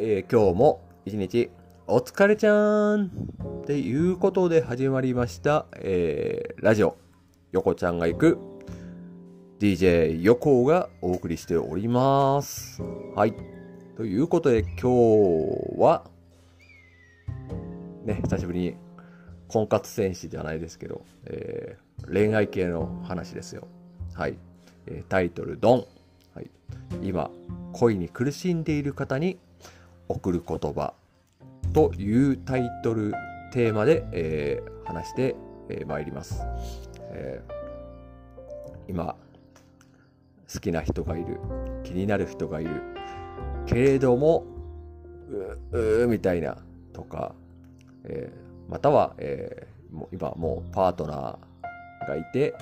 えー、今日も一日お疲れちゃーんっていうことで始まりました、えー、ラジオ、横ちゃんが行く DJ 横がお送りしております。はい。ということで今日は、ね、久しぶりに婚活戦士じゃないですけど、えー、恋愛系の話ですよ。はい。えー、タイトルドン。はい。今、恋に苦しんでいる方に送る言葉。というタイトルテーマで、えー、話してま、えー、ります、えー、今好きな人がいる。気になる人がいる。けれどもううみたいなとか、えー、または、えー、もう今もうパートナーがいて、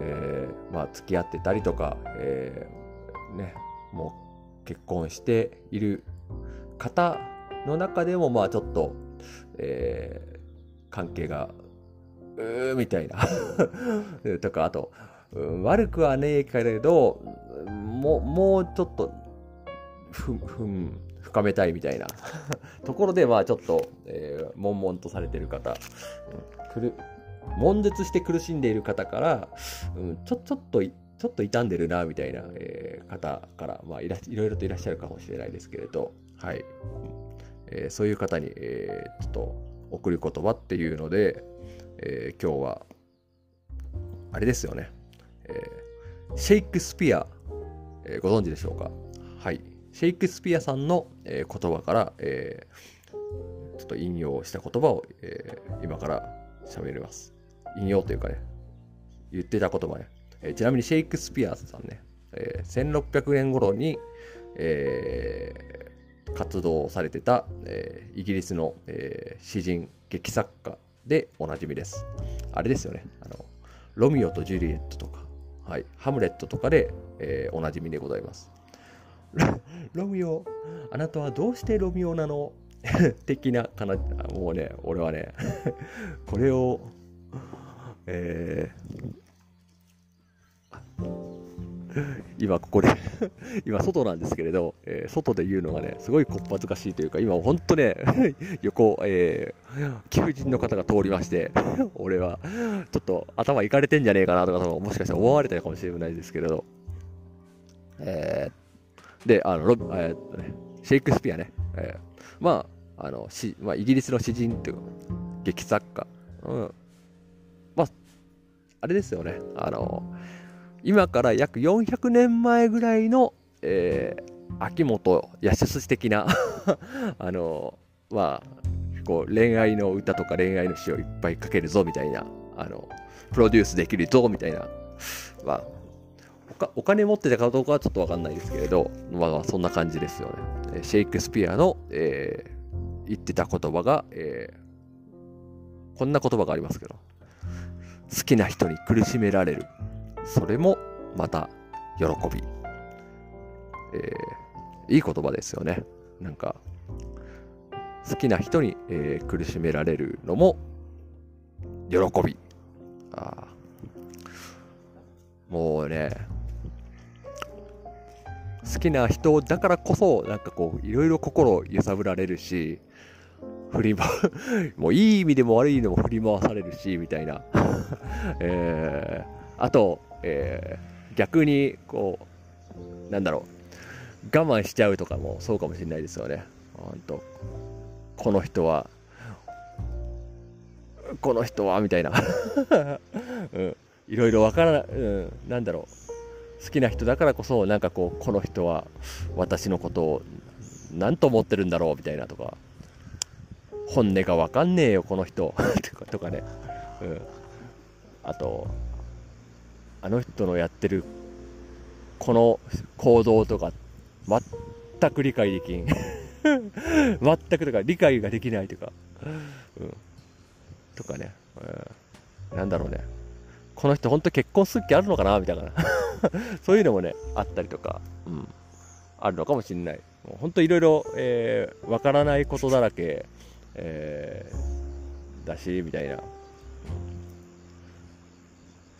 えー、まあ付き合ってたりとか、えー、ねもう結婚している方の中でもまあちょっと、えー、関係がうーみたいな。とかあと、悪くはねえけれどもうもうちょっとふふん深めたいみたいな。ところでまあちょっと、えー、悶々とされてる方、うん、くる悶絶して苦しんでいる方から、うん、ちょちょっとちょっと傷んでるな、みたいな、えー、方から、まあいら、いろいろといらっしゃるかもしれないですけれど、はい。えー、そういう方に、えー、ちょっと送る言葉っていうので、えー、今日は、あれですよね。えー、シェイクスピア、えー、ご存知でしょうか？はい。シェイクスピアさんの、えー、言葉から、えー、ちょっと引用した言葉を、えー、今から喋ります。引用というかね、言ってた言葉ね。えー、ちなみにシェイクスピアさんね、えー、1600年頃に、えー、活動されてた、え、イギリスの、え、詩人、劇作家でおなじみです。あれですよね。あのロミオとジュリエットとか、はい、ハムレットとかで、え、おなじみでございます。ロミオ、あなたはどうしてロミオなの？的なかな、もうね、俺はね、これを、えー、今ここで 今外なんですけれど、えー、外で言うのがね、すごいこっぱずかしいというか、今ほんとね、横、えー、求人の方が通りまして、俺は、ちょっと頭いかれてんじゃねえかなとか、もしかしたら思われたかもしれないですけれど、えー、で、あの、ロえー、とね、シェイクスピアね、えー、まあ、あの、しまあ、イギリスの詩人っていう劇作家、うん、まあ、あれですよね、あの、今から約400年前ぐらいの、えー、秋元康的な あのまあこう恋愛の歌とか恋愛の詩をいっぱい書けるぞみたいなあのプロデュースできるぞみたいな、まあ、お金持ってたかどうかはちょっとわかんないですけれど、まあ、そんな感じですよね。シェイクスピアの、えー、言ってた言葉が、えー、こんな言葉がありますけど、好きな人に苦しめられる。それもまた喜び。えー、いい言葉ですよね。なんか、好きな人に、えー、苦しめられるのも喜び。あもうね、好きな人だからこそ、なんかこう、いろいろ心揺さぶられるし、振り回、もういい意味でも悪い意味でも振り回されるし、みたいな。えー、あと、えー、逆にこうなんだろう。我慢しちゃうとかもそうかもしれないですよね。本当この人はこの人はみたいな、うん、いろいろわからない、うん、なんだろう。好きな人だからこそなんかこうこの人は私のことを何と思ってるんだろうみたいなとか。本音がわかんねえよこの人。とかね、うん、あとあの人のやってるこの行動とか全く理解できん。全くとか理解ができないとか、うん、とかね、うん、なんだろうね。この人本当結婚する気あるのかなみたいな。そういうのもねあったりとか、うん、あるのかもしれない。もう本当いろいろ、え、わからないことだらけ、えー、だしみたいな。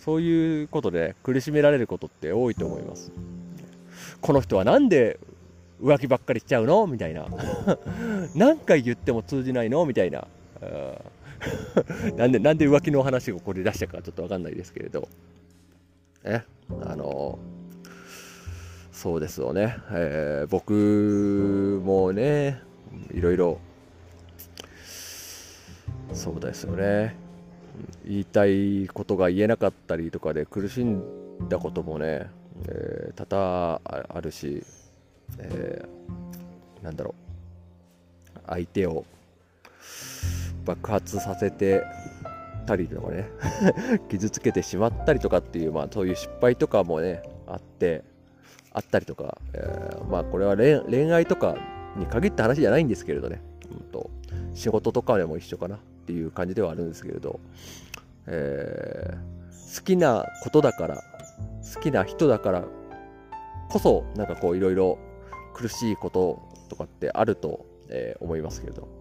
そういうことで苦しめられることって多いと思います。この人は何で浮気ばっかりしちゃうの？みたいな。何回言っても通じないの？みたいな。なんで、なんで浮気の話をこれ出したかちょっとわかんないですけれど。え、あのそうですよね。えー、僕もね、いろいろ、そうですよね。言いたいことが言えなかったりとかで苦しんだこともね、えー、多々あるし、えー、なんだろう。相手を爆発させてたりとかね 傷つけてしまったりとかっていう、まあ、そういう失敗とかもねあってあったりとか、えー、まあこれは恋愛とかに限った話じゃないんですけれどね、うんと、仕事とかでも一緒かなっていう感じではあるんですけれど、えー、好きなことだから好きな人だからこそなんかこういろいろ苦しいこととかってあると、えー、思いますけれど。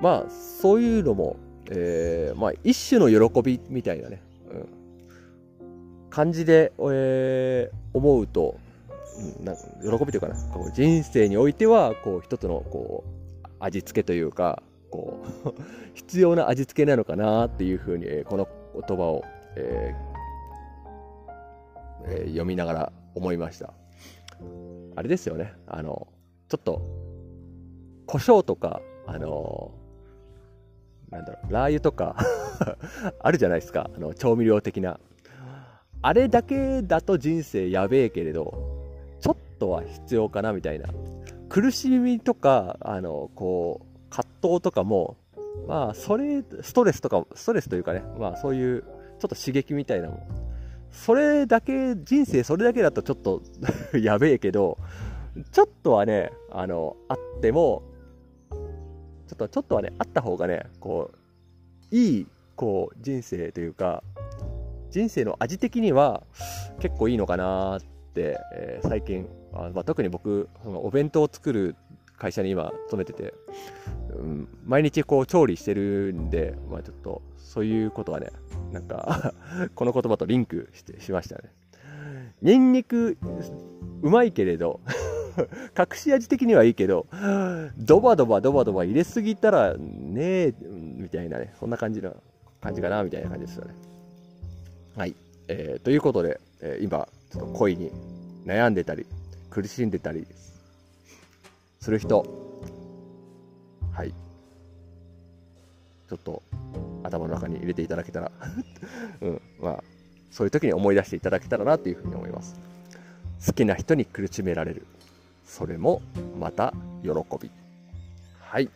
まあそういうのも、えー、まあ一種の喜びみたいなね、うん、感じで、えー、思うと、うん、な喜びというかなこう人生においてはこう一つのこう味付けというかこう 必要な味付けなのかなっていうふうに、えー、この言葉を、えーえー、読みながら思いました。あれですよね。あの、ちょっと、胡椒とか、あの、なんだろう、ラー油とか あるじゃないですか。あの、調味料的な。あれだけだと人生やべえけれど、ちょっとは必要かなみたいな。苦しみとか、あの、こう、葛藤とかも、まあ、それ、ストレスとか、ストレスというかね、まあ、そういう、ちょっと刺激みたいなもん。それだけ、人生それだけだとちょっと やべえけど、ちょっとはね、あの、あっても、ちょっと、ちょっとはね、あった方がね、こう、いい、こう、人生というか、人生の味的には結構いいのかなって、えー、最近、あまあ、特に僕、そのお弁当を作る会社に今勤めてて、うん、毎日こう調理してるんで、まあ、ちょっとそういうことがね、なんか この言葉とリンクしてしましたね。ニンニク、うまいけれど 隠し味的にはいいけど、ドバドバドバドバ入れすぎたらねえ、みたいなね、そんな感じの感じかな、みたいな感じですよね。はい。えー、ということで、えー、今、ちょっと恋に悩んでたり、苦しんでたりする人、はい。ちょっと頭の中に入れていただけたら うん、まあ、そういう時に思い出していただけたらなというふうに思います。好きな人に苦しめられる。それもまた喜び。はい。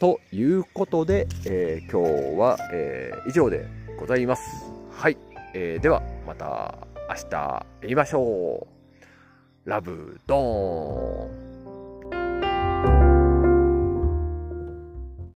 ということで、えー、今日は、えー、以上でございます。はい。えー、では、また明日会いましょう。ラブドーン